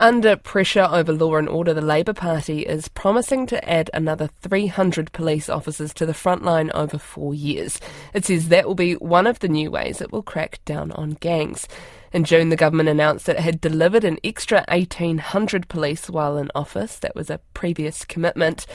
Under pressure over law and order, the Labour Party is promising to add another 300 police officers to the front line over four years. It says that will be one of the new ways it will crack down on gangs. In June, the government announced that it had delivered an extra 1,800 police while in office. That was a previous commitment.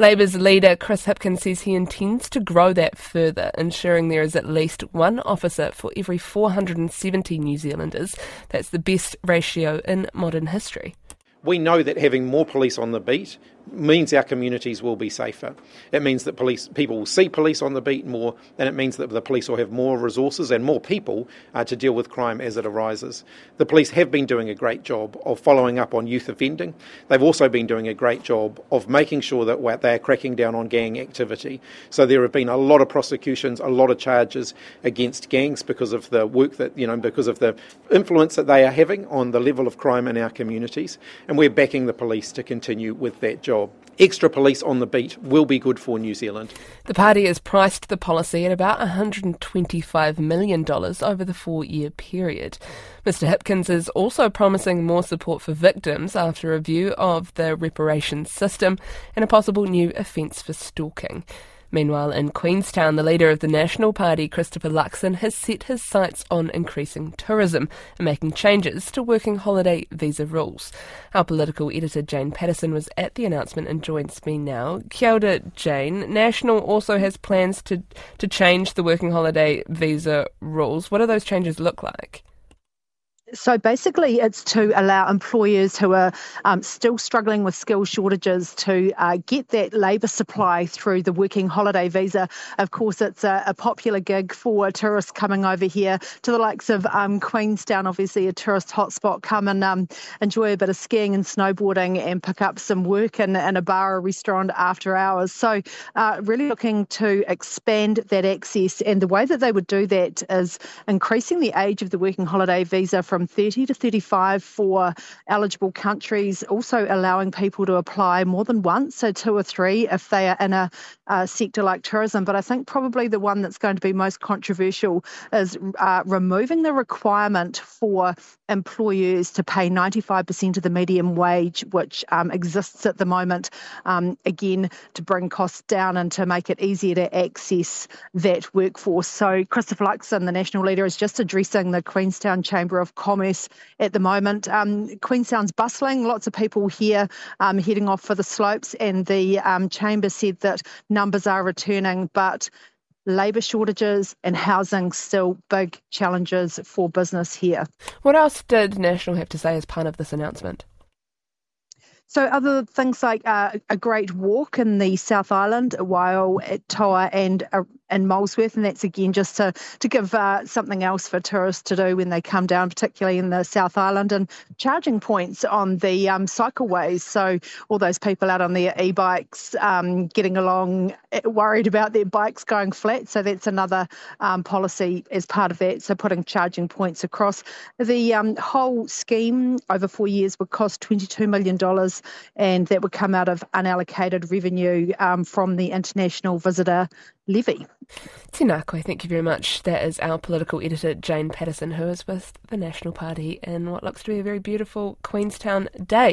Labour's leader Chris Hipkins says he intends to grow that further, ensuring there is at least one officer for every 470 New Zealanders. That's the best ratio in modern history. We know that having more police on the beat means our communities will be safer. It means that police people will see police on the beat more, and it means that the police will have more resources and more people uh, to deal with crime as it arises. The police have been doing a great job of following up on youth offending. They've also been doing a great job of making sure that they are cracking down on gang activity. So there have been a lot of prosecutions, a lot of charges against gangs because of the work that you know, because of the influence that they are having on the level of crime in our communities, and we're backing the police to continue with that job job. Extra police on the beat will be good for New Zealand. The party has priced the policy at about $125 million over the four year period. Mr. Hipkins is also promising more support for victims after a review of the reparations system and a possible new offence for stalking. Meanwhile, in Queenstown, the leader of the National Party, Christopher Luxon, has set his sights on increasing tourism and making changes to working holiday visa rules. Our political editor, Jane Patterson, was at the announcement and joins me now. Kia ora, Jane. National also has plans to, to change the working holiday visa rules. What do those changes look like? So basically, it's to allow employers who are um, still struggling with skill shortages to uh, get that labour supply through the working holiday visa. Of course, it's a, a, popular gig for tourists coming over here to the likes of um, Queenstown, obviously a tourist hotspot. Come and um, enjoy a bit of skiing and snowboarding and pick up some work in, in a bar or restaurant after hours. So, uh, really looking to expand that access. And the way that they would do that is increasing the age of the working holiday visa from from 30 to 35 for eligible countries, also allowing people to apply more than once, so two or three if they are in a, a sector like tourism. But I think probably the one that's going to be most controversial is uh, removing the requirement for employers to pay 95% of the median wage, which um, exists at the moment, um, again, to bring costs down and to make it easier to access that workforce. So, Christopher Luxon, the national leader, is just addressing the Queenstown Chamber of Commerce at the moment. Um, Queenstown's bustling, lots of people here um, heading off for the slopes, and the um, Chamber said that numbers are returning, but labour shortages and housing still big challenges for business here. What else did National have to say as part of this announcement? So, other things like uh, a great walk in the South Island, Waiau Toa and uh, in Molesworth, and that's again just to to give uh, something else for tourists to do when they come down, particularly in the South Island, and charging points on the um, cycleways. So all those people out on their e-bikes, um, getting along, eh, worried about their bikes going flat. So that's another um, policy as part of that. So putting charging points across the um, whole scheme over four years would cost twenty two million dollars, and that would come out of unallocated revenue um, from the international visitor levy. Tēnā koe, thank you very much. That is our political editor, Jane Patterson, who is with the National Party in what looks to be a very beautiful Queenstown day.